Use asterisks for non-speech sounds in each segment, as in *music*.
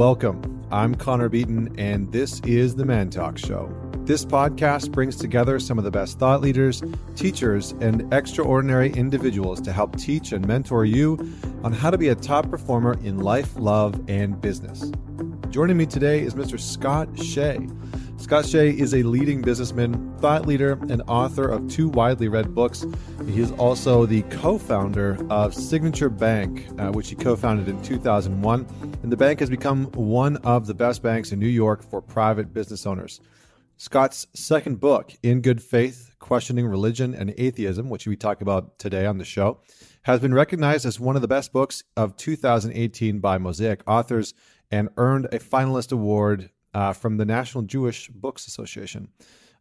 Welcome. I'm Connor Beaton, and this is the Man Talk Show. This podcast brings together some of the best thought leaders, teachers, and extraordinary individuals to help teach and mentor you on how to be a top performer in life, love, and business. Joining me today is Mr. Scott Shay. Scott Shay is a leading businessman, thought leader, and author of two widely read books. He is also the co founder of Signature Bank, uh, which he co founded in 2001. And the bank has become one of the best banks in New York for private business owners. Scott's second book, In Good Faith Questioning Religion and Atheism, which we talk about today on the show, has been recognized as one of the best books of 2018 by Mosaic Authors and earned a finalist award uh, from the National Jewish Books Association.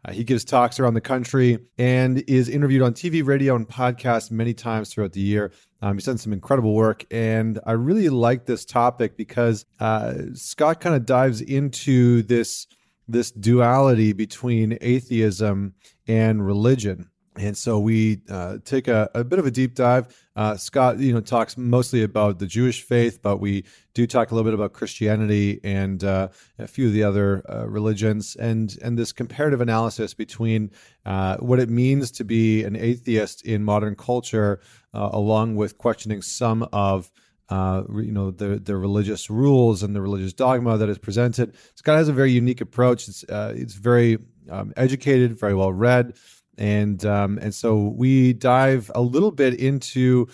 Uh, he gives talks around the country and is interviewed on TV, radio, and podcasts many times throughout the year. Um, he's done some incredible work, and I really like this topic because uh, Scott kind of dives into this this duality between atheism and religion and so we uh, take a, a, bit of a deep dive. Uh, Scott, you know, talks mostly about the Jewish faith, but we do talk a little bit about Christianity and uh, a few of the other uh, religions, and and this comparative analysis between uh, what it means to be an atheist in modern culture, uh, along with questioning some of you know the the religious rules and the religious dogma that is presented. Scott has a very unique approach. It's it's very um, educated, very well read and um, and so we dive a little bit into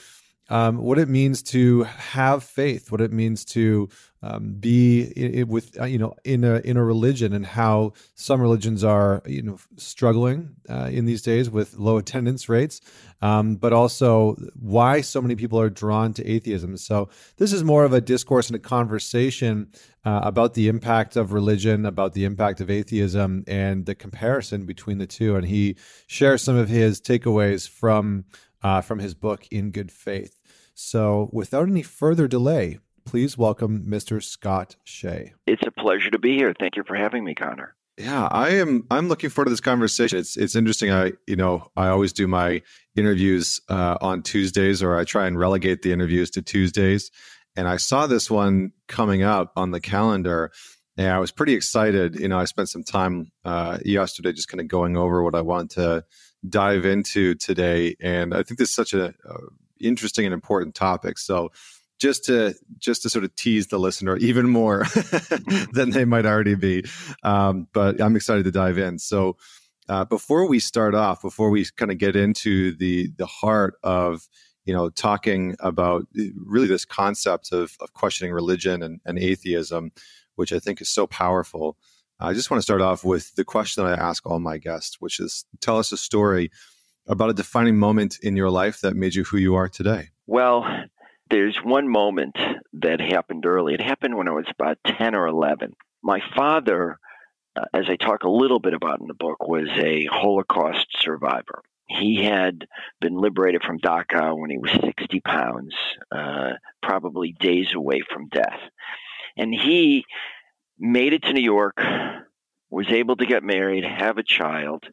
um, what it means to have faith, what it means to um, be with uh, you know in a in a religion, and how some religions are you know struggling uh, in these days with low attendance rates, um, but also why so many people are drawn to atheism. So this is more of a discourse and a conversation uh, about the impact of religion, about the impact of atheism, and the comparison between the two. And he shares some of his takeaways from uh, from his book In Good Faith. So, without any further delay, please welcome Mr. Scott Shay. It's a pleasure to be here. Thank you for having me, Connor. Yeah, I am. I'm looking forward to this conversation. It's it's interesting. I you know I always do my interviews uh, on Tuesdays, or I try and relegate the interviews to Tuesdays. And I saw this one coming up on the calendar, and I was pretty excited. You know, I spent some time uh, yesterday just kind of going over what I want to dive into today, and I think this is such a, a interesting and important topic. So just to just to sort of tease the listener even more *laughs* than they might already be. Um, but I'm excited to dive in. So uh, before we start off, before we kind of get into the the heart of you know talking about really this concept of, of questioning religion and, and atheism, which I think is so powerful. I just want to start off with the question that I ask all my guests, which is tell us a story about a defining moment in your life that made you who you are today. Well, there's one moment that happened early. It happened when I was about 10 or 11. My father, uh, as I talk a little bit about in the book, was a Holocaust survivor. He had been liberated from Dachau when he was 60 pounds, uh, probably days away from death. And he made it to New York, was able to get married, have a child,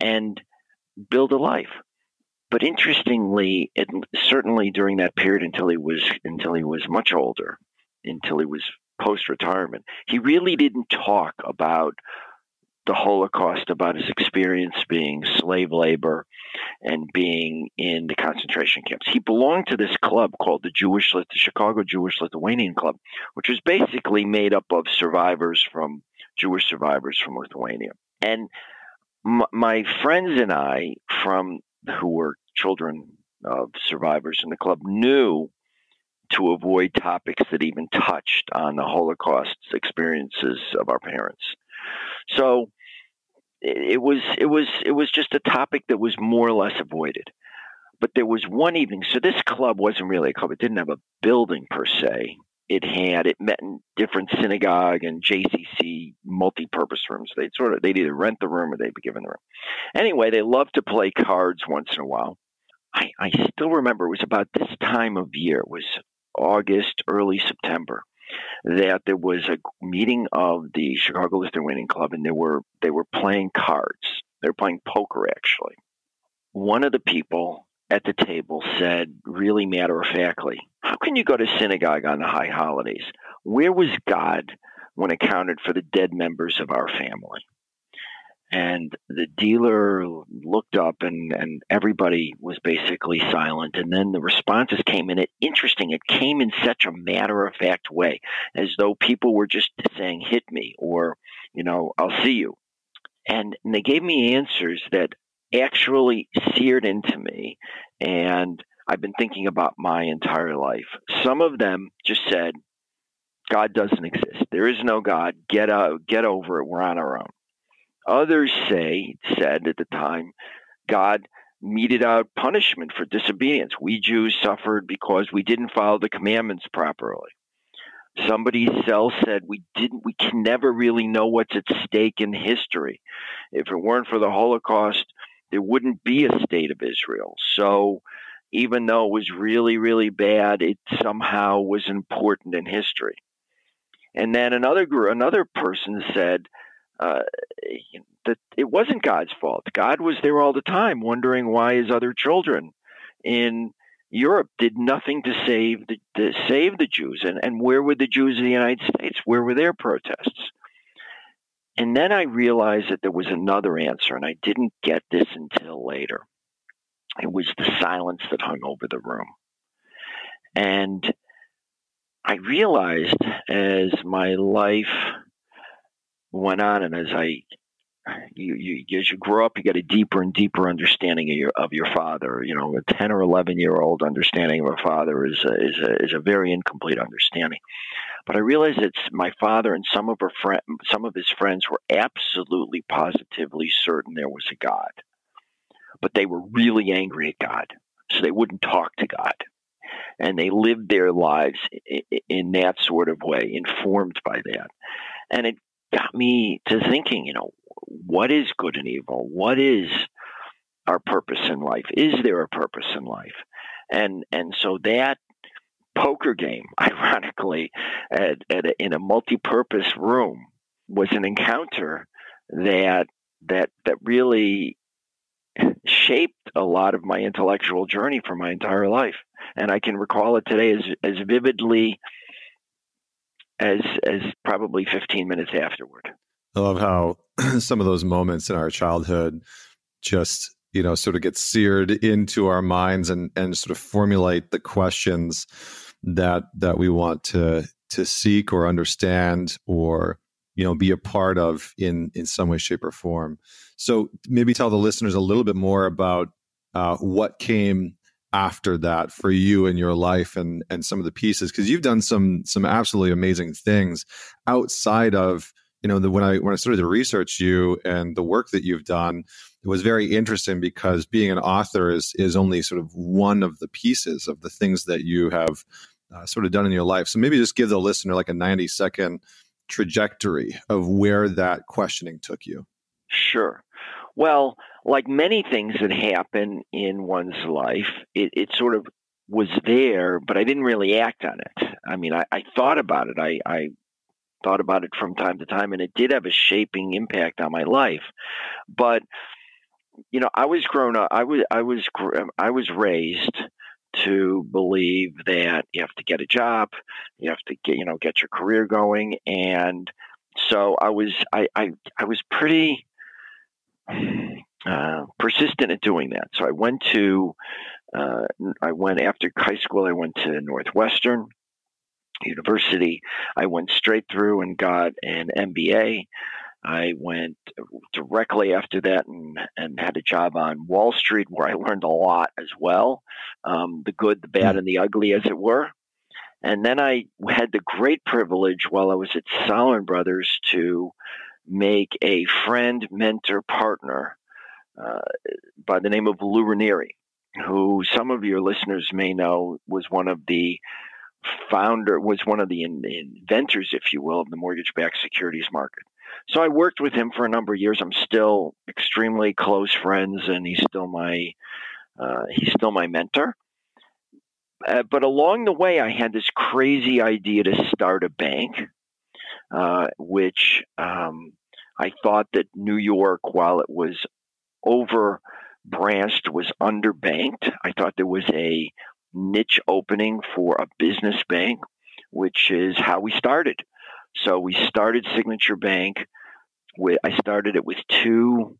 and build a life. But interestingly, it, certainly during that period until he was until he was much older, until he was post retirement, he really didn't talk about the Holocaust, about his experience being slave labor and being in the concentration camps. He belonged to this club called the Jewish, the Chicago Jewish Lithuanian Club, which was basically made up of survivors from Jewish survivors from Lithuania. And my friends and I from who were children of survivors in the club knew to avoid topics that even touched on the Holocaust experiences of our parents. So it was it was it was just a topic that was more or less avoided. But there was one evening. So this club wasn't really a club. It didn't have a building per se it had it met in different synagogue and JCC multi-purpose rooms. They'd sort of they'd either rent the room or they'd be given the room. Anyway, they loved to play cards once in a while. I, I still remember it was about this time of year. It was August, early September, that there was a meeting of the Chicago Lutheran Lithuanian Club, and they were they were playing cards. They were playing poker actually. One of the people at the table said, really matter of factly, How can you go to synagogue on the high holidays? where was God when accounted for the dead members of our family? And the dealer looked up and, and everybody was basically silent. And then the responses came in. It interesting. It came in such a matter of fact way, as though people were just saying, hit me or, you know, I'll see you. And, and they gave me answers that actually seared into me. And I've been thinking about my entire life. Some of them just said, God doesn't exist. There is no God. Get out, get over it. We're on our own. Others say, said at the time, God meted out punishment for disobedience. We Jews suffered because we didn't follow the commandments properly. Somebody else said we didn't we can never really know what's at stake in history. If it weren't for the Holocaust, there wouldn't be a state of Israel. So even though it was really, really bad, it somehow was important in history. And then another another person said uh, that it wasn't God's fault. God was there all the time, wondering why his other children in Europe did nothing to save the to save the Jews. And and where were the Jews of the United States? Where were their protests? And then I realized that there was another answer, and I didn't get this until later. It was the silence that hung over the room. And I realized as my life went on and as I you, you as you grow up, you get a deeper and deeper understanding of your of your father. You know, a ten or eleven year old understanding of a father is a, is a, is a very incomplete understanding. But I realized that my father and some of her friend, some of his friends were absolutely positively certain there was a God, but they were really angry at God, so they wouldn't talk to God. And they lived their lives in that sort of way, informed by that. And it got me to thinking, you know, what is good and evil? What is our purpose in life? Is there a purpose in life? And and so that poker game, *laughs* ironically, at, at a, in a multi-purpose room, was an encounter that that that really shaped a lot of my intellectual journey for my entire life. And I can recall it today as as vividly as as probably 15 minutes afterward. I love how *clears throat* some of those moments in our childhood just you know sort of get seared into our minds and and sort of formulate the questions that that we want to to seek or understand or you know be a part of in in some way shape or form. So maybe tell the listeners a little bit more about uh, what came after that for you in your life and and some of the pieces because you've done some some absolutely amazing things outside of you know the, when i when i started to research you and the work that you've done it was very interesting because being an author is is only sort of one of the pieces of the things that you have uh, sort of done in your life so maybe just give the listener like a 90 second trajectory of where that questioning took you sure well like many things that happen in one's life, it, it sort of was there, but I didn't really act on it. I mean, I, I thought about it. I, I thought about it from time to time, and it did have a shaping impact on my life. But you know, I was grown up. I was I was I was raised to believe that you have to get a job, you have to get you know get your career going, and so I was I I, I was pretty uh, persistent at doing that. So I went to, uh, I went after high school, I went to Northwestern University. I went straight through and got an MBA. I went directly after that and, and had a job on Wall Street where I learned a lot as well um, the good, the bad, hmm. and the ugly, as it were. And then I had the great privilege while I was at Salomon Brothers to make a friend, mentor, partner uh, by the name of Lou Ranieri, who some of your listeners may know was one of the founder, was one of the in, inventors, if you will, of the mortgage-backed securities market. So I worked with him for a number of years. I'm still extremely close friends, and he's still my uh, he's still my mentor. Uh, but along the way, I had this crazy idea to start a bank, uh, which um, I thought that New York, while it was over branched was underbanked. I thought there was a niche opening for a business bank which is how we started. So we started Signature Bank. With, I started it with two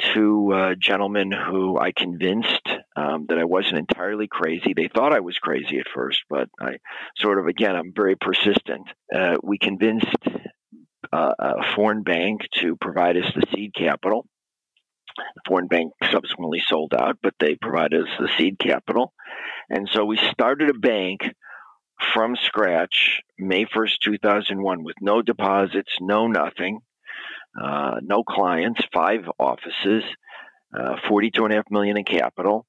two uh, gentlemen who I convinced um, that I wasn't entirely crazy. They thought I was crazy at first, but I sort of, again, I'm very persistent. Uh, we convinced uh, a foreign bank to provide us the seed capital. The foreign bank subsequently sold out, but they provided us the seed capital. And so we started a bank from scratch May 1st, 2001, with no deposits, no nothing, uh, no clients, five offices, uh, 42 and a half million in capital.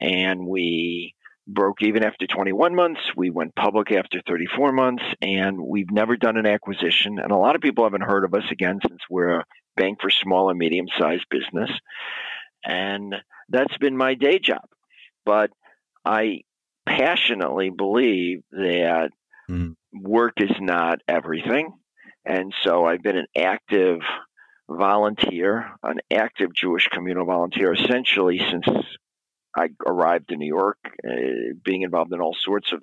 And we broke even after 21 months. We went public after 34 months, and we've never done an acquisition. And a lot of people haven't heard of us again since we're a bank for small and medium sized business. And that's been my day job. But I passionately believe that mm. work is not everything. And so I've been an active volunteer, an active Jewish communal volunteer essentially since I arrived in New York, uh, being involved in all sorts of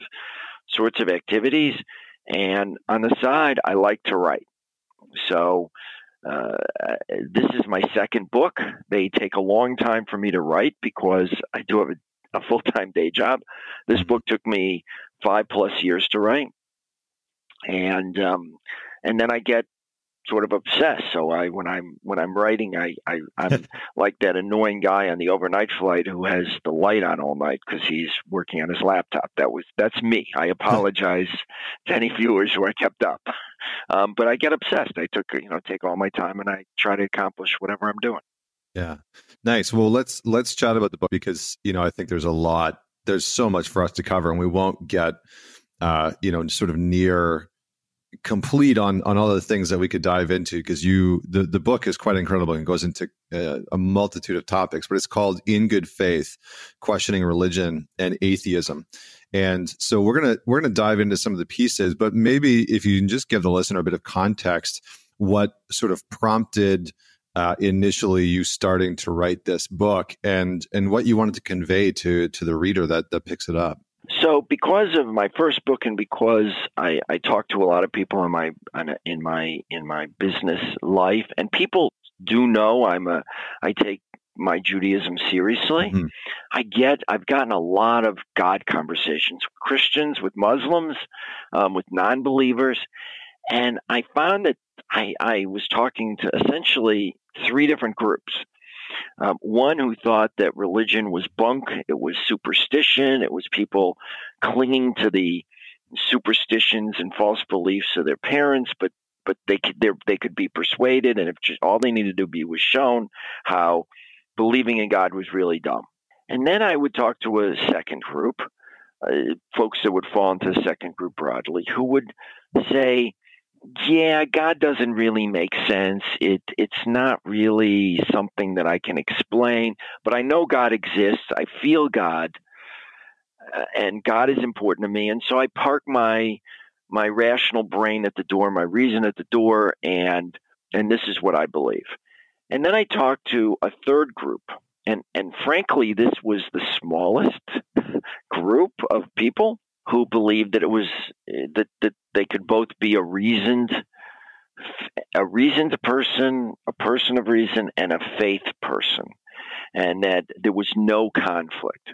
sorts of activities. And on the side, I like to write. So uh, this is my second book. They take a long time for me to write because I do have a, a full time day job. This book took me five plus years to write, and um, and then I get sort of obsessed. So I, when I'm when I'm writing, I, I I'm *laughs* like that annoying guy on the overnight flight who has the light on all night because he's working on his laptop. That was that's me. I *laughs* apologize to any viewers who I kept up, um, but I get obsessed. I took you know take all my time and I try to accomplish whatever I'm doing. Yeah, nice. Well, let's let's chat about the book because you know I think there's a lot. There's so much for us to cover, and we won't get uh, you know sort of near complete on on all the things that we could dive into because you the, the book is quite incredible and goes into uh, a multitude of topics but it's called in good faith questioning religion and atheism and so we're gonna we're gonna dive into some of the pieces but maybe if you can just give the listener a bit of context what sort of prompted uh, initially you starting to write this book and and what you wanted to convey to to the reader that that picks it up so, because of my first book, and because I, I talk to a lot of people in my in my in my business life, and people do know I'm a I take my Judaism seriously. Mm-hmm. I get I've gotten a lot of God conversations with Christians, with Muslims, um, with non-believers, and I found that I, I was talking to essentially three different groups. Um, one who thought that religion was bunk, it was superstition, it was people clinging to the superstitions and false beliefs of their parents, but but they could they could be persuaded, and if just all they needed to be was shown how believing in God was really dumb. And then I would talk to a second group, uh, folks that would fall into the second group broadly, who would say, yeah, God doesn't really make sense. It it's not really something that I can explain, but I know God exists. I feel God, uh, and God is important to me, and so I park my my rational brain at the door, my reason at the door, and and this is what I believe. And then I talked to a third group, and and frankly, this was the smallest *laughs* group of people who believed that it was eh, that that they could both be a reasoned a reasoned person, a person of reason, and a faith person, and that there was no conflict.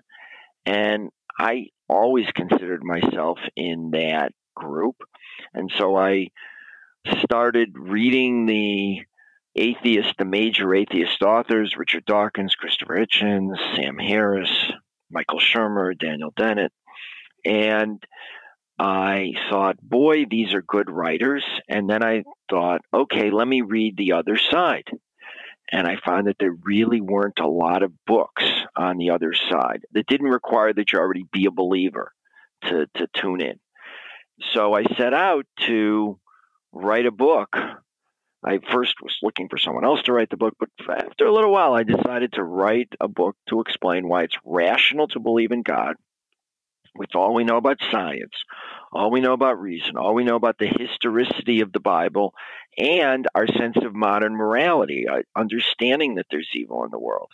And I always considered myself in that group, and so I started reading the atheist, the major atheist authors: Richard Dawkins, Christopher Hitchens, Sam Harris, Michael Shermer, Daniel Dennett, and I thought, boy, these are good writers. And then I thought, okay, let me read the other side. And I found that there really weren't a lot of books on the other side that didn't require that you already be a believer to, to tune in. So I set out to write a book. I first was looking for someone else to write the book, but after a little while, I decided to write a book to explain why it's rational to believe in God with all we know about science, all we know about reason, all we know about the historicity of the Bible, and our sense of modern morality, uh, understanding that there's evil in the world.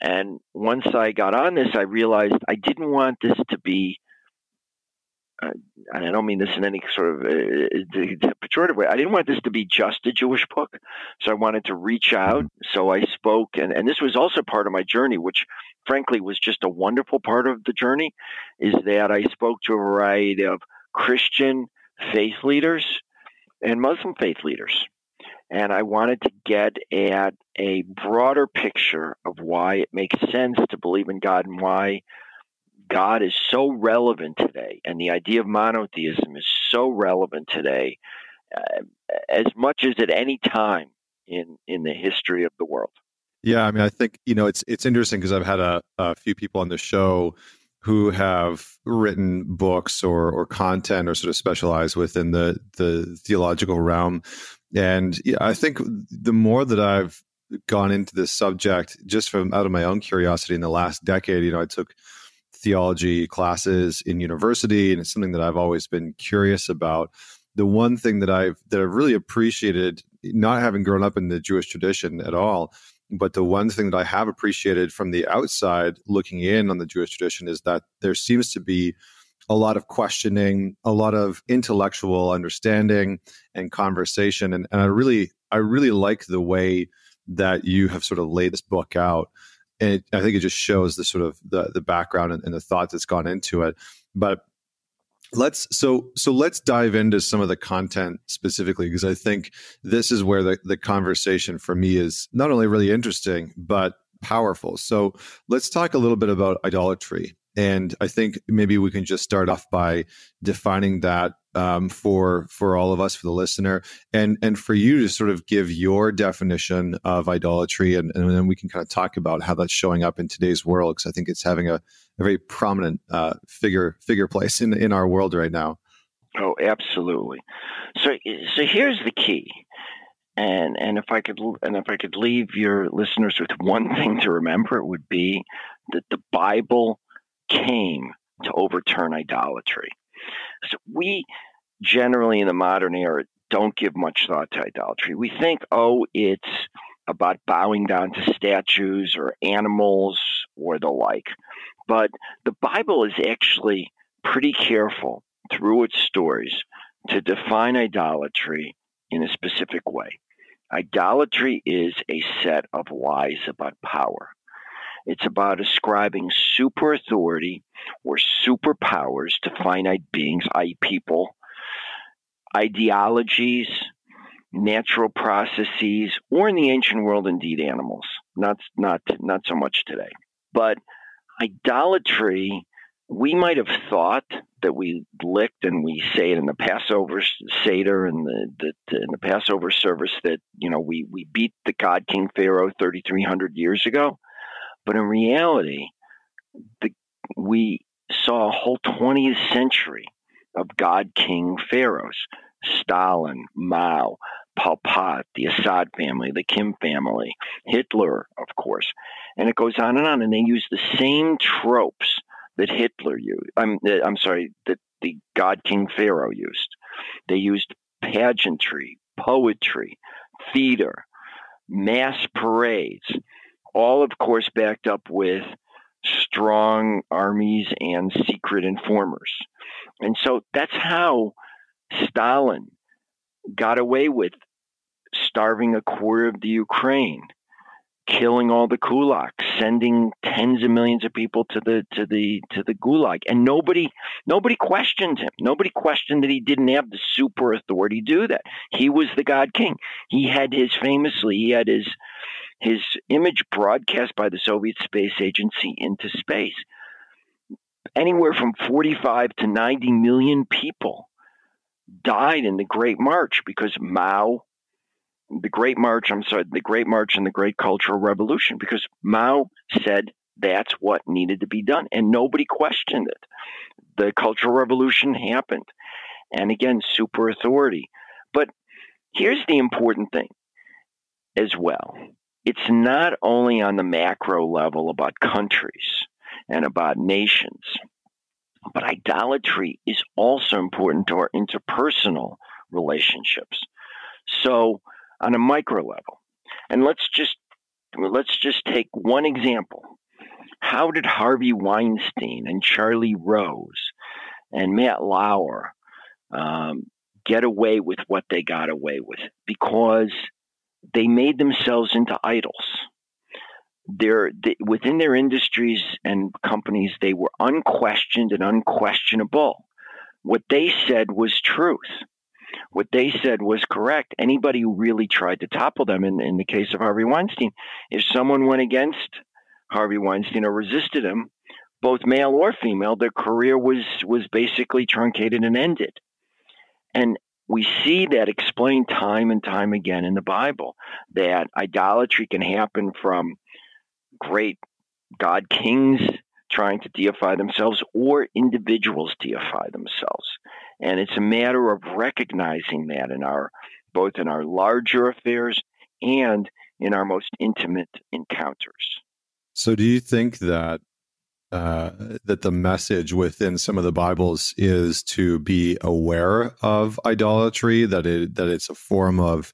And once I got on this, I realized I didn't want this to be and I don't mean this in any sort of uh, pejorative way. I didn't want this to be just a Jewish book, so I wanted to reach out. Mm-hmm. So I spoke, and and this was also part of my journey, which frankly was just a wonderful part of the journey, is that I spoke to a variety of Christian faith leaders and Muslim faith leaders. And I wanted to get at a broader picture of why it makes sense to believe in God and why God is so relevant today. And the idea of monotheism is so relevant today uh, as much as at any time in, in the history of the world. Yeah, I mean, I think you know it's it's interesting because I've had a, a few people on the show who have written books or or content or sort of specialized within the the theological realm, and yeah, I think the more that I've gone into this subject, just from out of my own curiosity in the last decade, you know, I took theology classes in university, and it's something that I've always been curious about. The one thing that I've that I've really appreciated, not having grown up in the Jewish tradition at all, but the one thing that I have appreciated from the outside looking in on the Jewish tradition is that there seems to be a lot of questioning, a lot of intellectual understanding and conversation. And, and I really, I really like the way that you have sort of laid this book out. And it, I think it just shows the sort of the, the background and, and the thought that's gone into it. But let's so so let's dive into some of the content specifically because i think this is where the, the conversation for me is not only really interesting but powerful so let's talk a little bit about idolatry and i think maybe we can just start off by defining that um, for for all of us for the listener and and for you to sort of give your definition of idolatry and, and then we can kind of talk about how that's showing up in today's world because i think it's having a, a very prominent uh, figure figure place in in our world right now. Oh absolutely. So so here's the key and and if i could and if i could leave your listeners with one thing to remember it would be that the bible came to overturn idolatry so we generally in the modern era don't give much thought to idolatry. We think, oh, it's about bowing down to statues or animals or the like. But the Bible is actually pretty careful through its stories to define idolatry in a specific way. Idolatry is a set of lies about power. It's about ascribing super authority or superpowers to finite beings, i.e., people, ideologies, natural processes, or in the ancient world, indeed, animals. Not, not, not so much today. But idolatry, we might have thought that we licked, and we say it in the Passover Seder and the, the, in the Passover service that you know we we beat the God King Pharaoh 3,300 years ago. But in reality, the, we saw a whole 20th century of God King pharaohs Stalin, Mao, Pol Pot, the Assad family, the Kim family, Hitler, of course. And it goes on and on. And they use the same tropes that Hitler used. I'm, I'm sorry, that the God King Pharaoh used. They used pageantry, poetry, theater, mass parades, all, of course, backed up with strong armies and secret informers. And so that's how Stalin got away with starving a quarter of the Ukraine, killing all the kulaks, sending tens of millions of people to the to the to the gulag, and nobody nobody questioned him. Nobody questioned that he didn't have the super authority to do that. He was the God King. He had his famously he had his his image broadcast by the Soviet Space Agency into space. Anywhere from 45 to 90 million people died in the Great March because Mao, the Great March, I'm sorry, the Great March and the Great Cultural Revolution, because Mao said that's what needed to be done and nobody questioned it. The Cultural Revolution happened. And again, super authority. But here's the important thing as well it's not only on the macro level about countries and about nations, but idolatry is also important to our interpersonal relationships. So, on a micro level, and let's just let's just take one example. How did Harvey Weinstein and Charlie Rose and Matt Lauer um, get away with what they got away with because they made themselves into idols. They're, they, within their industries and companies, they were unquestioned and unquestionable. What they said was truth. What they said was correct. Anybody who really tried to topple them, in, in the case of Harvey Weinstein, if someone went against Harvey Weinstein or resisted him, both male or female, their career was was basically truncated and ended. And we see that explained time and time again in the Bible that idolatry can happen from great God kings trying to deify themselves or individuals deify themselves. And it's a matter of recognizing that in our both in our larger affairs and in our most intimate encounters. So do you think that uh, that the message within some of the Bibles is to be aware of idolatry, that it that it's a form of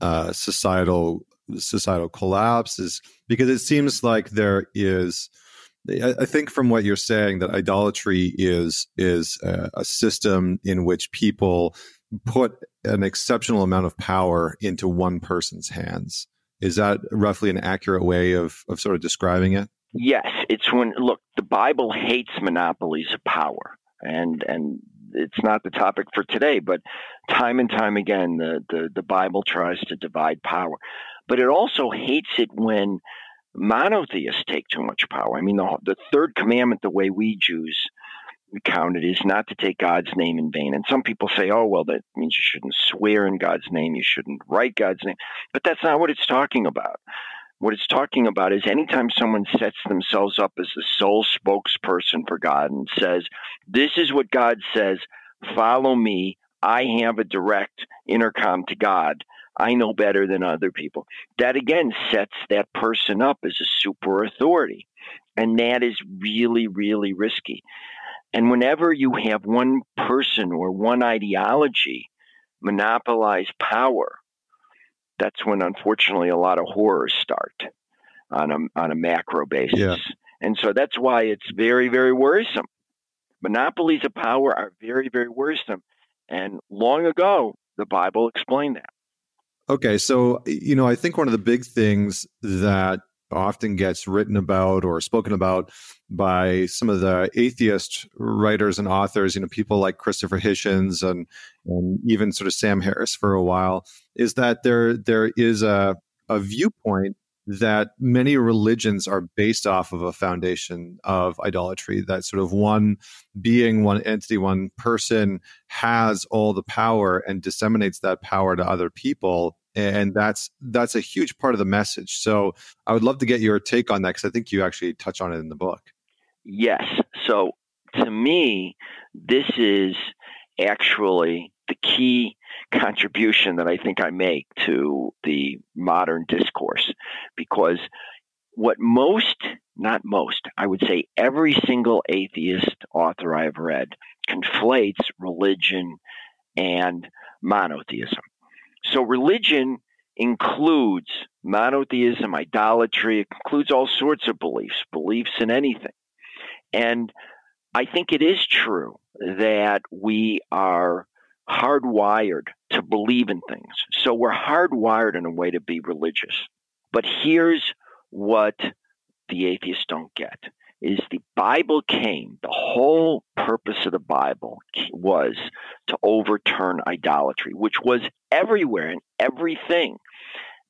uh, societal societal collapse, is because it seems like there is. I think from what you're saying that idolatry is is a, a system in which people put an exceptional amount of power into one person's hands. Is that roughly an accurate way of of sort of describing it? Yes, it's when look, the Bible hates monopolies of power. And and it's not the topic for today, but time and time again the, the, the Bible tries to divide power. But it also hates it when monotheists take too much power. I mean the the third commandment, the way we Jews count it, is not to take God's name in vain. And some people say, oh, well, that means you shouldn't swear in God's name, you shouldn't write God's name. But that's not what it's talking about. What it's talking about is anytime someone sets themselves up as the sole spokesperson for God and says, This is what God says, follow me. I have a direct intercom to God. I know better than other people. That again sets that person up as a super authority. And that is really, really risky. And whenever you have one person or one ideology monopolize power, that's when unfortunately a lot of horrors start on a on a macro basis. Yeah. And so that's why it's very very worrisome. Monopolies of power are very very worrisome. And long ago the Bible explained that. Okay, so you know, I think one of the big things that often gets written about or spoken about by some of the atheist writers and authors, you know, people like Christopher Hitchens and, and even sort of Sam Harris for a while, is that there there is a, a viewpoint that many religions are based off of a foundation of idolatry that sort of one being one entity one person has all the power and disseminates that power to other people and that's that's a huge part of the message. So i would love to get your take on that because i think you actually touch on it in the book. Yes. So to me this is actually the key contribution that i think i make to the modern discourse because what most not most i would say every single atheist author i've read conflates religion and monotheism so religion includes monotheism, idolatry, it includes all sorts of beliefs, beliefs in anything. And I think it is true that we are hardwired to believe in things. So we're hardwired in a way to be religious. But here's what the atheists don't get is the Bible came, the whole purpose of the Bible was to overturn idolatry, which was everywhere and everything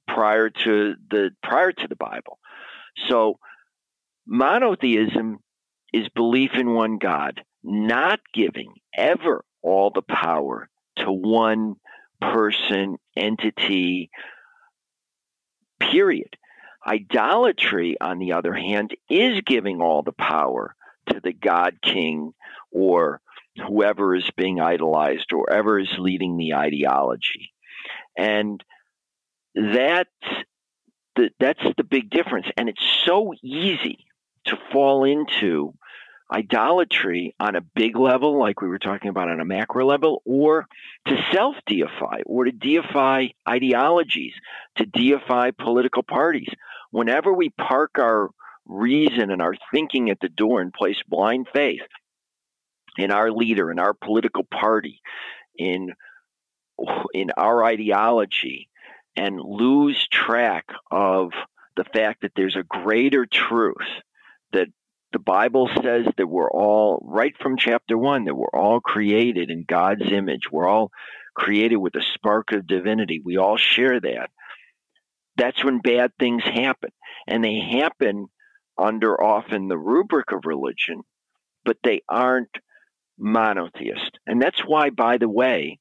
prior to the prior to the Bible. So monotheism is belief in one God, not giving ever all the power to one person, entity, period. Idolatry, on the other hand, is giving all the power to the God King or whoever is being idolized or whoever is leading the ideology. And that's the, that's the big difference. And it's so easy to fall into idolatry on a big level, like we were talking about on a macro level, or to self deify, or to deify ideologies, to deify political parties. Whenever we park our reason and our thinking at the door and place blind faith in our leader, in our political party, in in our ideology, and lose track of the fact that there's a greater truth that the Bible says that we're all, right from chapter one, that we're all created in God's image. We're all created with a spark of divinity. We all share that. That's when bad things happen. And they happen under often the rubric of religion, but they aren't monotheist. And that's why, by the way,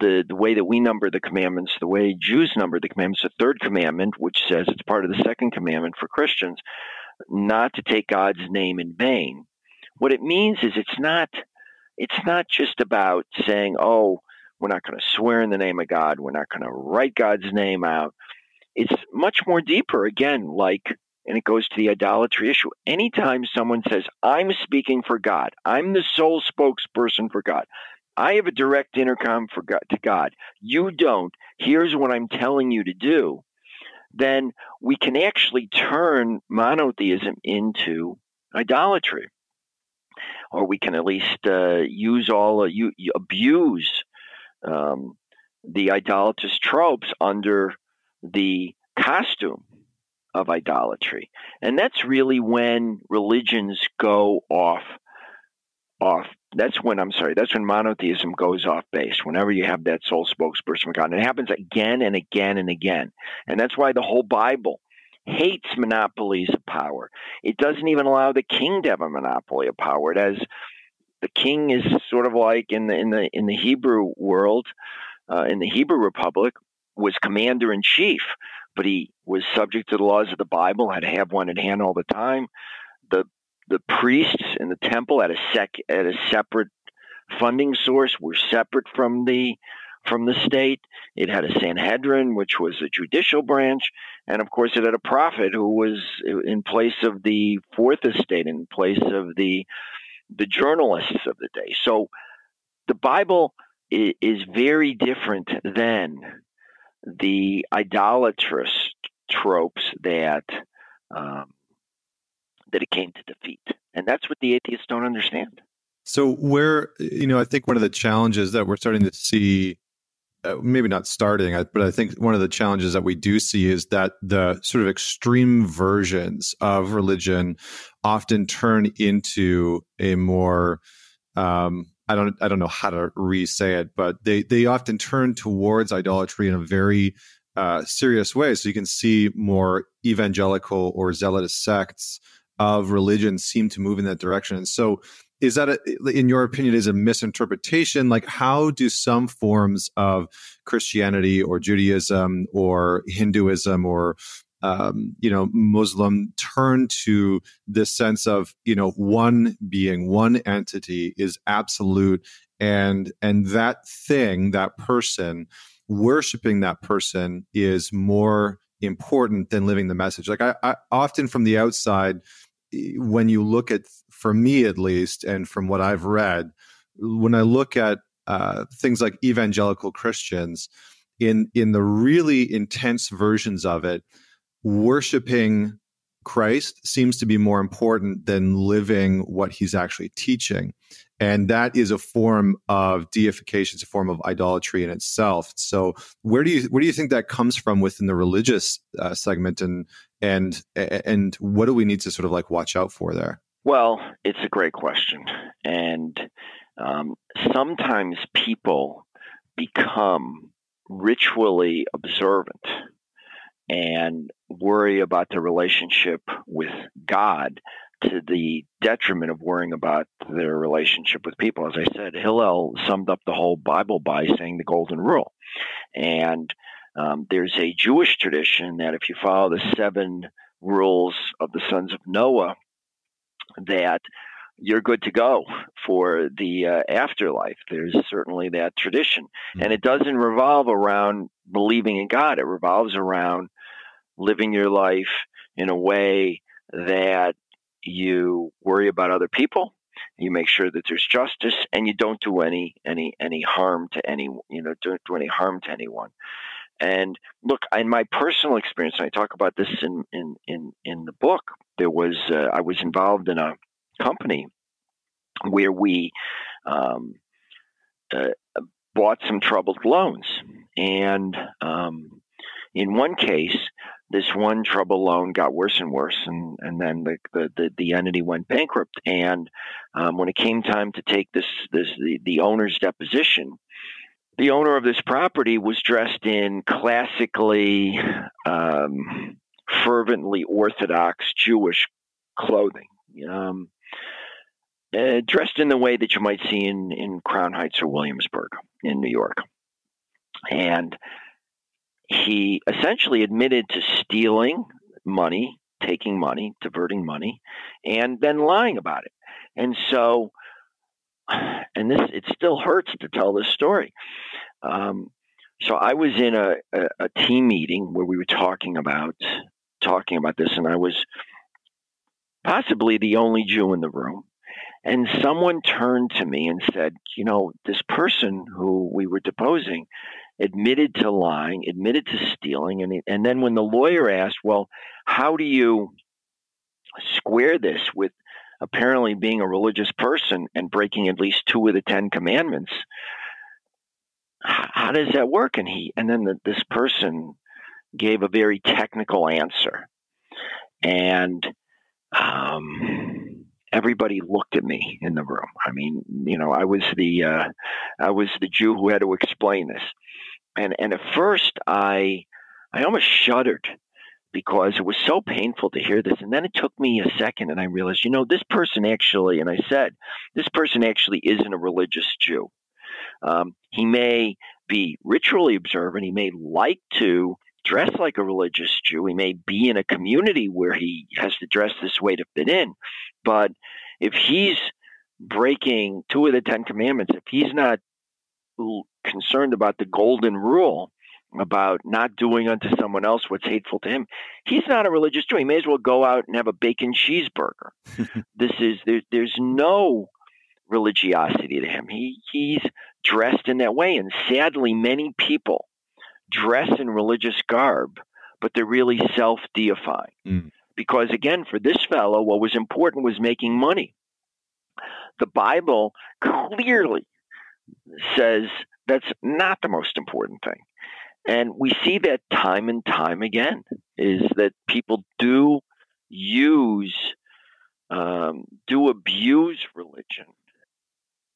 the, the way that we number the commandments, the way Jews number the commandments, the third commandment, which says it's part of the second commandment for Christians, not to take God's name in vain. What it means is it's not it's not just about saying, oh, we're not going to swear in the name of God, we're not going to write God's name out. It's much more deeper again, like and it goes to the idolatry issue. Anytime someone says, I'm speaking for God, I'm the sole spokesperson for God, I have a direct intercom for God, to God, you don't, here's what I'm telling you to do, then we can actually turn monotheism into idolatry. Or we can at least uh, use all, uh, you, abuse um, the idolatrous tropes under the costume of idolatry. And that's really when religions go off off that's when I'm sorry, that's when monotheism goes off base. Whenever you have that sole spokesperson for God, and it happens again and again and again, and that's why the whole Bible hates monopolies of power. It doesn't even allow the king to have a monopoly of power. It has the king is sort of like in the in the in the Hebrew world, uh, in the Hebrew Republic, was commander in chief, but he was subject to the laws of the Bible, had to have one in hand all the time. The the priests in the temple at a sec at a separate funding source were separate from the from the state. It had a Sanhedrin, which was a judicial branch, and of course, it had a prophet who was in place of the fourth estate, in place of the the journalists of the day. So, the Bible is very different than the idolatrous tropes that um, that it came to defeat. And that's what the atheists don't understand. So, where, you know, I think one of the challenges that we're starting to see, uh, maybe not starting, but I think one of the challenges that we do see is that the sort of extreme versions of religion often turn into a more, um, I don't, I don't know how to re-say it, but they they often turn towards idolatry in a very uh, serious way. So you can see more evangelical or zealotous sects of religion seem to move in that direction. And so, is that, a, in your opinion, is a misinterpretation? Like, how do some forms of Christianity or Judaism or Hinduism or um, you know, Muslim turn to this sense of you know one being, one entity is absolute, and and that thing, that person, worshiping that person is more important than living the message. Like I, I often from the outside when you look at, for me at least, and from what I've read, when I look at uh, things like evangelical Christians, in in the really intense versions of it, worshiping Christ seems to be more important than living what he's actually teaching. And that is a form of deification, it's a form of idolatry in itself. So where do you where do you think that comes from within the religious uh, segment and and and what do we need to sort of like watch out for there? Well, it's a great question. And um, sometimes people become ritually observant and worry about their relationship with God to the detriment of worrying about their relationship with people. As I said, Hillel summed up the whole Bible by saying the golden rule. And um, there's a Jewish tradition that if you follow the seven rules of the sons of Noah, that you're good to go for the uh, afterlife. There's certainly that tradition. Mm-hmm. And it doesn't revolve around believing in God, it revolves around living your life in a way that you worry about other people you make sure that there's justice and you don't do any any any harm to any you know don't do any harm to anyone and look in my personal experience and i talk about this in in in, in the book there was uh, i was involved in a company where we um, uh, bought some troubled loans. And um, in one case, this one trouble loan got worse and worse, and, and then the, the, the, the entity went bankrupt. And um, when it came time to take this, this the, the owner's deposition, the owner of this property was dressed in classically um, fervently Orthodox Jewish clothing. Um, uh, dressed in the way that you might see in, in Crown Heights or Williamsburg in New York. And he essentially admitted to stealing money, taking money, diverting money, and then lying about it. And so, and this, it still hurts to tell this story. Um, so I was in a, a, a team meeting where we were talking about talking about this, and I was possibly the only Jew in the room. And someone turned to me and said, You know, this person who we were deposing admitted to lying, admitted to stealing. And, and then when the lawyer asked, Well, how do you square this with apparently being a religious person and breaking at least two of the Ten Commandments? How does that work? And he, and then the, this person gave a very technical answer. And um, everybody looked at me in the room. I mean, you know, I was the uh, I was the Jew who had to explain this, and and at first I I almost shuddered because it was so painful to hear this. And then it took me a second, and I realized, you know, this person actually, and I said, this person actually isn't a religious Jew. Um, he may be ritually observant. He may like to dress like a religious Jew. He may be in a community where he has to dress this way to fit in. But if he's breaking two of the Ten Commandments, if he's not concerned about the golden rule about not doing unto someone else what's hateful to him, he's not a religious Jew. He may as well go out and have a bacon cheeseburger. *laughs* this is there, there's no religiosity to him. He he's dressed in that way, and sadly, many people dress in religious garb, but they're really self deifying. Mm. Because again, for this fellow, what was important was making money. The Bible clearly says that's not the most important thing. And we see that time and time again is that people do use, um, do abuse religion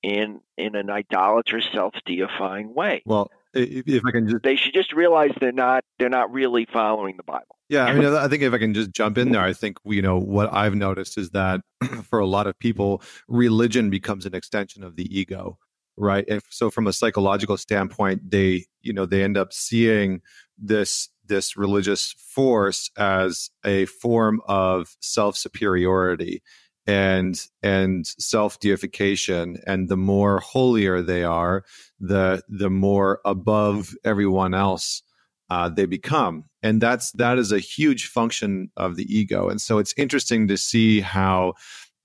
in in an idolatrous, self-deifying way. Well, if I can just, they should just realize they're not they're not really following the Bible. Yeah, I mean, I think if I can just jump in there, I think you know what I've noticed is that *clears throat* for a lot of people, religion becomes an extension of the ego, right? And so, from a psychological standpoint, they you know they end up seeing this this religious force as a form of self superiority and and self deification and the more holier they are the the more above everyone else uh, they become. And that's that is a huge function of the ego. And so it's interesting to see how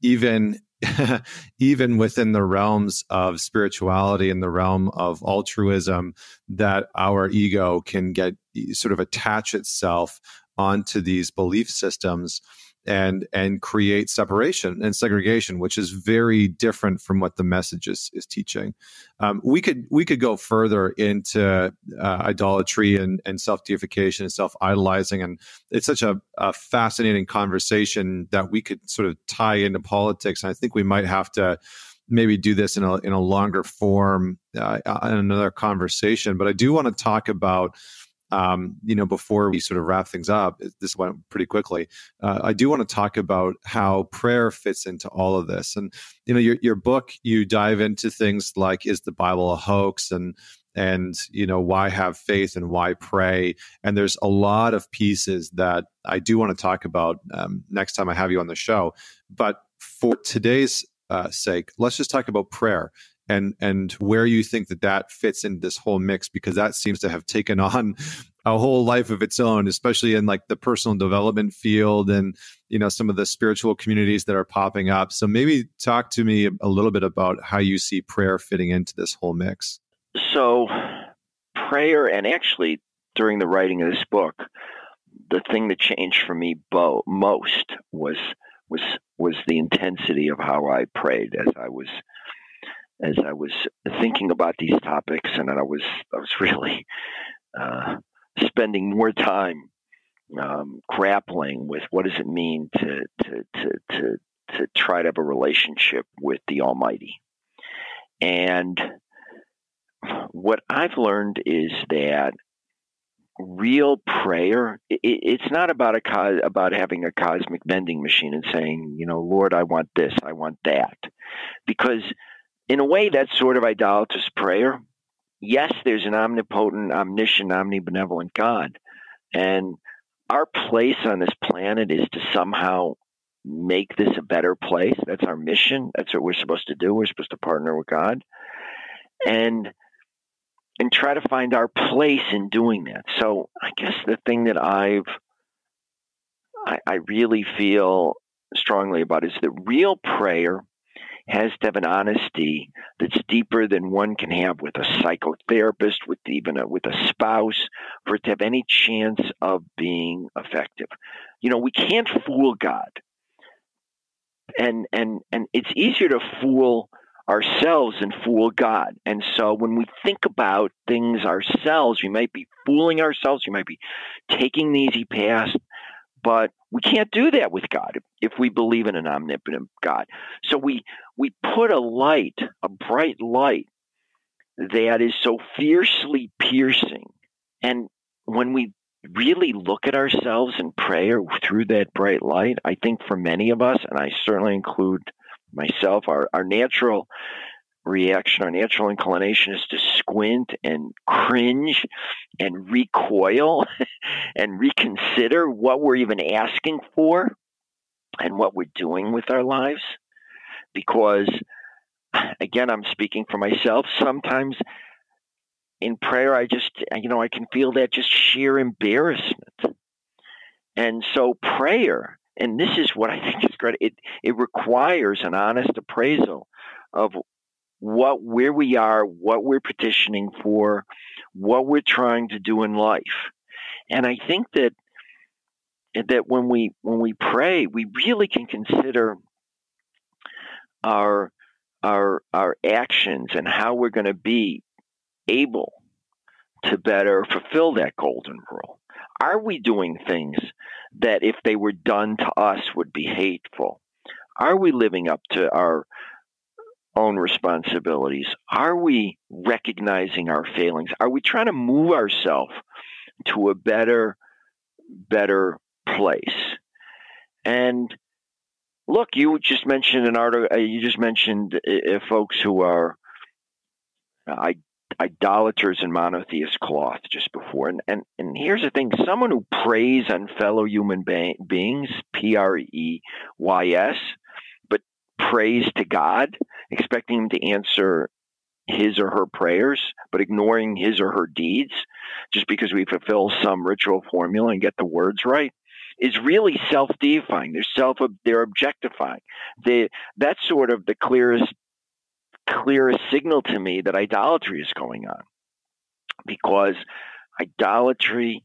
even *laughs* even within the realms of spirituality and the realm of altruism that our ego can get sort of attach itself onto these belief systems and and create separation and segregation, which is very different from what the message is, is teaching. Um, we could we could go further into uh, idolatry and, and self deification and self idolizing, and it's such a, a, fascinating conversation that we could sort of tie into politics. And I think we might have to maybe do this in a in a longer form uh, in another conversation. But I do want to talk about um, you know, before we sort of wrap things up, this went pretty quickly. Uh, I do want to talk about how prayer fits into all of this. And, you know, your, your book, you dive into things like, is the Bible a hoax? And, and, you know, why have faith and why pray? And there's a lot of pieces that I do want to talk about um, next time I have you on the show. But for today's uh, sake, let's just talk about prayer and and where you think that that fits in this whole mix because that seems to have taken on *laughs* a whole life of its own especially in like the personal development field and you know some of the spiritual communities that are popping up. So maybe talk to me a little bit about how you see prayer fitting into this whole mix. So prayer and actually during the writing of this book the thing that changed for me bo- most was was was the intensity of how I prayed as I was as I was thinking about these topics, and I was I was really uh, spending more time um, grappling with what does it mean to to to to to try to have a relationship with the Almighty, and what I've learned is that real prayer it, it's not about a about having a cosmic vending machine and saying you know lord i want this i want that. Because in a way that's sort of idolatrous prayer. Yes there's an omnipotent omniscient omnibenevolent god. And our place on this planet is to somehow make this a better place. That's our mission. That's what we're supposed to do. We're supposed to partner with god. And and try to find our place in doing that. So I guess the thing that I've I, I really feel strongly about is that real prayer has to have an honesty that's deeper than one can have with a psychotherapist, with even a, with a spouse, for it to have any chance of being effective. You know, we can't fool God, and and and it's easier to fool ourselves and fool God. And so when we think about things ourselves, we might be fooling ourselves, we might be taking the easy path, but we can't do that with God if we believe in an omnipotent God. So we we put a light, a bright light that is so fiercely piercing. And when we really look at ourselves in prayer through that bright light, I think for many of us, and I certainly include myself, our, our natural reaction, our natural inclination is to squint and cringe and recoil *laughs* and reconsider what we're even asking for and what we're doing with our lives. Because, again, I'm speaking for myself. Sometimes in prayer, I just, you know, I can feel that just sheer embarrassment. And so, prayer and this is what I think is great. It it requires an honest appraisal of what where we are, what we're petitioning for, what we're trying to do in life. And I think that that when we when we pray, we really can consider our our our actions and how we're going to be able to better fulfill that golden rule. Are we doing things that if they were done to us would be hateful? Are we living up to our own responsibilities? Are we recognizing our failings? Are we trying to move ourselves to a better, better place? And look, you just mentioned an article. Uh, you just mentioned uh, uh, folks who are I idolaters and monotheist cloth just before. And, and, and here's the thing someone who preys on fellow human be- beings, P R E Y S, but prays to God, expecting him to answer his or her prayers, but ignoring his or her deeds just because we fulfill some ritual formula and get the words right is really self-deifying. They're self they're objectifying. They, that's sort of the clearest clearest signal to me that idolatry is going on. Because idolatry,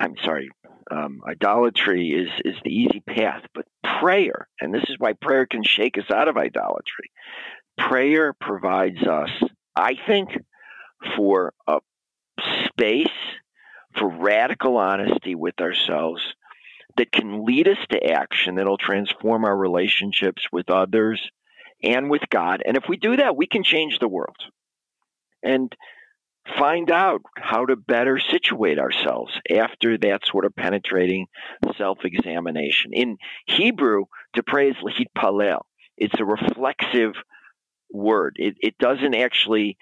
I'm sorry, um, idolatry is, is the easy path, but prayer, and this is why prayer can shake us out of idolatry. Prayer provides us, I think, for a space for radical honesty with ourselves that can lead us to action that'll transform our relationships with others and with God. And if we do that, we can change the world and find out how to better situate ourselves after that sort of penetrating self examination. In Hebrew, to pray is palel. It's a reflexive word. It, it doesn't actually,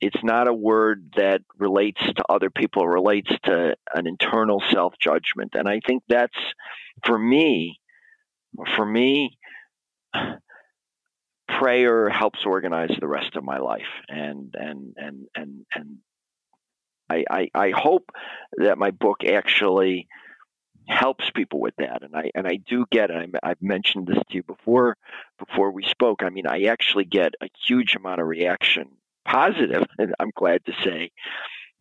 it's not a word that relates to other people, it relates to an internal self judgment. And I think that's, for me, for me, prayer helps organize the rest of my life and and and and and I, I, I hope that my book actually helps people with that and I and I do get it I, I've mentioned this to you before before we spoke I mean I actually get a huge amount of reaction positive and I'm glad to say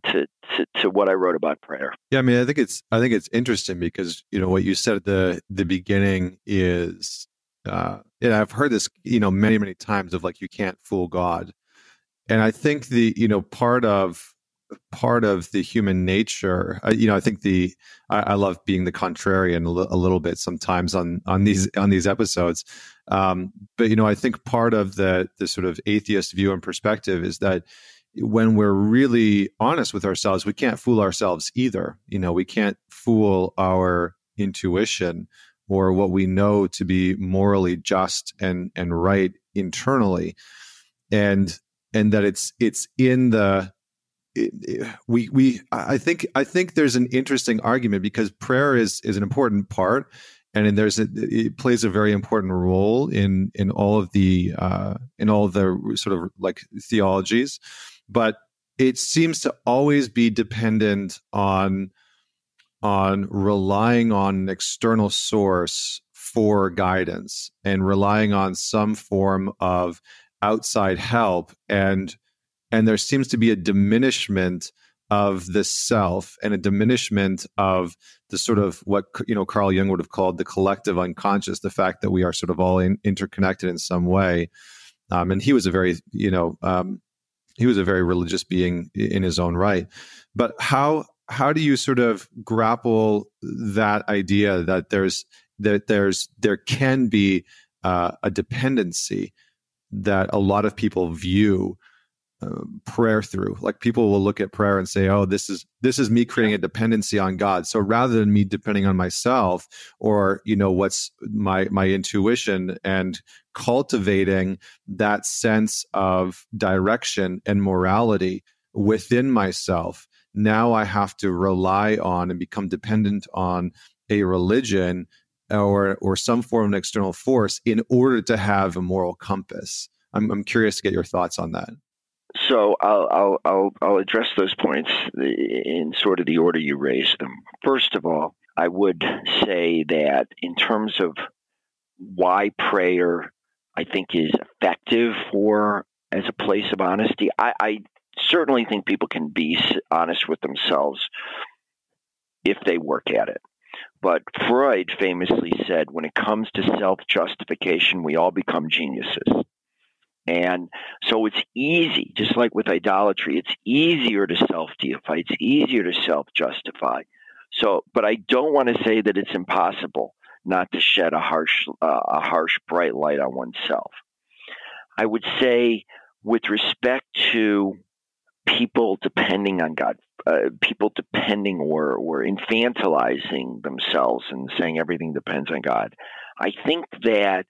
to, to, to what I wrote about prayer. Yeah, I mean, I think it's I think it's interesting because you know what you said at the the beginning is uh, and I've heard this, you know, many many times of like you can't fool God, and I think the you know part of part of the human nature. You know, I think the I, I love being the contrarian a, l- a little bit sometimes on on these on these episodes. Um, but you know, I think part of the the sort of atheist view and perspective is that when we're really honest with ourselves, we can't fool ourselves either. You know, we can't fool our intuition or what we know to be morally just and and right internally and and that it's it's in the we we I think I think there's an interesting argument because prayer is is an important part, and there's a, it plays a very important role in in all of the uh, in all the sort of like theologies, but it seems to always be dependent on on relying on an external source for guidance and relying on some form of outside help. And and there seems to be a diminishment of the self and a diminishment of the sort of what you know Carl Jung would have called the collective unconscious, the fact that we are sort of all in, interconnected in some way. Um, and he was a very you know um, he was a very religious being in his own right. But how how do you sort of grapple that idea that there's that there's there can be uh, a dependency that a lot of people view uh, prayer through. Like people will look at prayer and say oh this is this is me creating a dependency on god. So rather than me depending on myself or you know what's my my intuition and cultivating that sense of direction and morality within myself now i have to rely on and become dependent on a religion or or some form of external force in order to have a moral compass. I'm, I'm curious to get your thoughts on that so I'll, I'll, I'll, I'll address those points in sort of the order you raised them. First of all, I would say that in terms of why prayer, I think, is effective for as a place of honesty, I, I certainly think people can be honest with themselves if they work at it. But Freud famously said when it comes to self justification, we all become geniuses. And so it's easy, just like with idolatry, it's easier to self deify, it's easier to self justify. So, but I don't want to say that it's impossible not to shed a harsh, uh, a harsh, bright light on oneself. I would say, with respect to people depending on God, uh, people depending or, or infantilizing themselves and saying everything depends on God, I think that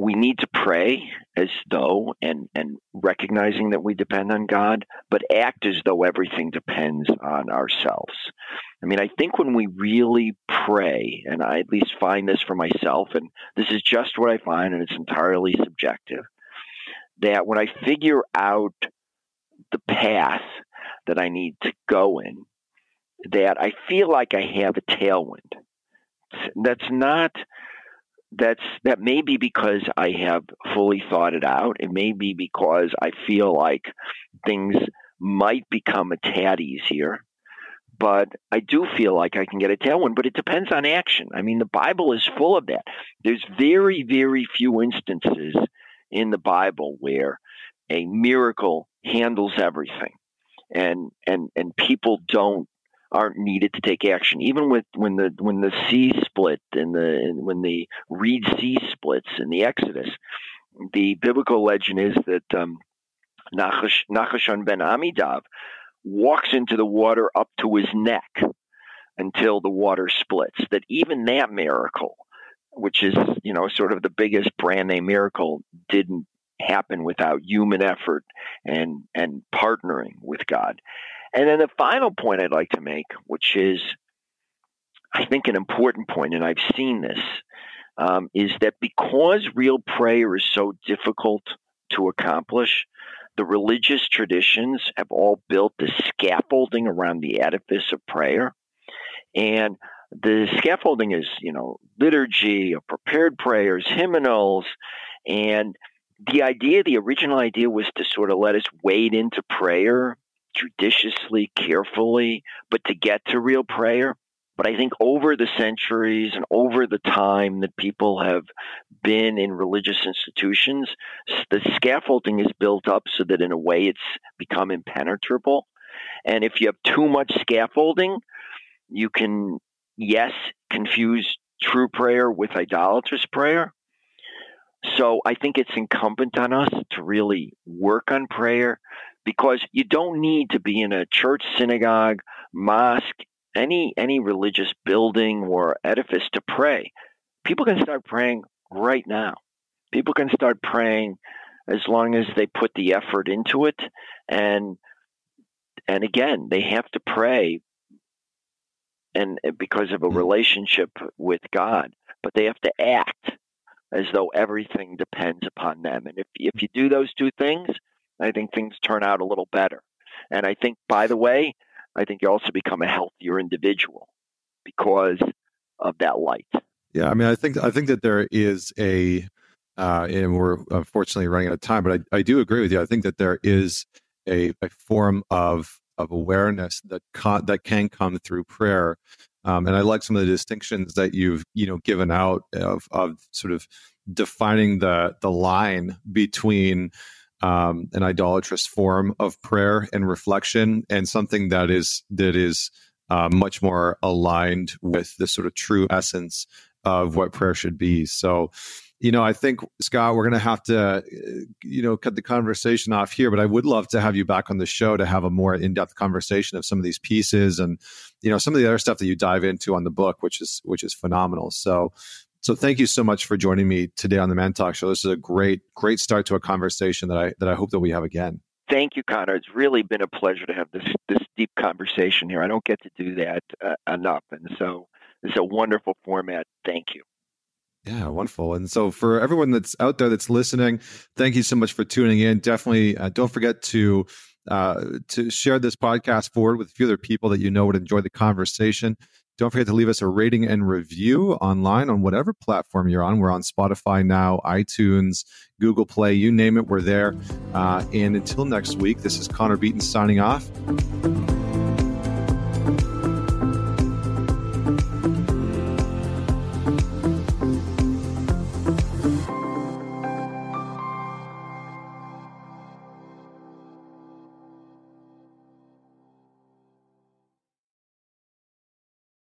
we need to pray as though and and recognizing that we depend on God, but act as though everything depends on ourselves. I mean, I think when we really pray, and I at least find this for myself, and this is just what I find, and it's entirely subjective, that when I figure out the path that I need to go in, that I feel like I have a tailwind. That's not that's that may be because I have fully thought it out. It may be because I feel like things might become a tad easier. But I do feel like I can get a tailwind, but it depends on action. I mean, the Bible is full of that. There's very, very few instances in the Bible where a miracle handles everything and and and people don't aren't needed to take action. Even with when the when the sea split and the when the Reed Sea splits in the Exodus, the biblical legend is that um, Nachash, Nachshon ben Amidav walks into the water up to his neck until the water splits. That even that miracle, which is you know sort of the biggest brand name miracle, didn't happen without human effort and and partnering with God. And then the final point I'd like to make, which is, I think, an important point, and I've seen this, um, is that because real prayer is so difficult to accomplish, the religious traditions have all built the scaffolding around the edifice of prayer. And the scaffolding is, you know, liturgy, prepared prayers, hymnals, and the idea, the original idea was to sort of let us wade into prayer judiciously, carefully, but to get to real prayer. But I think over the centuries and over the time that people have been in religious institutions, the scaffolding is built up so that in a way it's become impenetrable. And if you have too much scaffolding, you can, yes, confuse true prayer with idolatrous prayer. So I think it's incumbent on us to really work on prayer because you don't need to be in a church, synagogue, mosque, any any religious building or edifice to pray. People can start praying right now. People can start praying as long as they put the effort into it and and again, they have to pray and because of a mm. relationship with God, but they have to act as though everything depends upon them. And if if you do those two things, I think things turn out a little better. And I think, by the way, I think you also become a healthier individual because of that light. Yeah, I mean, I think I think that there is a, uh, and we're unfortunately running out of time, but I, I do agree with you. I think that there is a, a form of of awareness that con- that can come through prayer. Um, and I like some of the distinctions that you've you know given out of of sort of defining the the line between um, an idolatrous form of prayer and reflection and something that is that is uh, much more aligned with the sort of true essence of what prayer should be. So you know, I think Scott, we're going to have to, uh, you know, cut the conversation off here. But I would love to have you back on the show to have a more in-depth conversation of some of these pieces and, you know, some of the other stuff that you dive into on the book, which is which is phenomenal. So, so thank you so much for joining me today on the Man Talk Show. This is a great, great start to a conversation that I that I hope that we have again. Thank you, Connor. It's really been a pleasure to have this this deep conversation here. I don't get to do that uh, enough, and so it's a wonderful format. Thank you. Yeah, wonderful. And so, for everyone that's out there that's listening, thank you so much for tuning in. Definitely uh, don't forget to uh, to share this podcast forward with a few other people that you know would enjoy the conversation. Don't forget to leave us a rating and review online on whatever platform you're on. We're on Spotify now, iTunes, Google Play, you name it, we're there. Uh, and until next week, this is Connor Beaton signing off.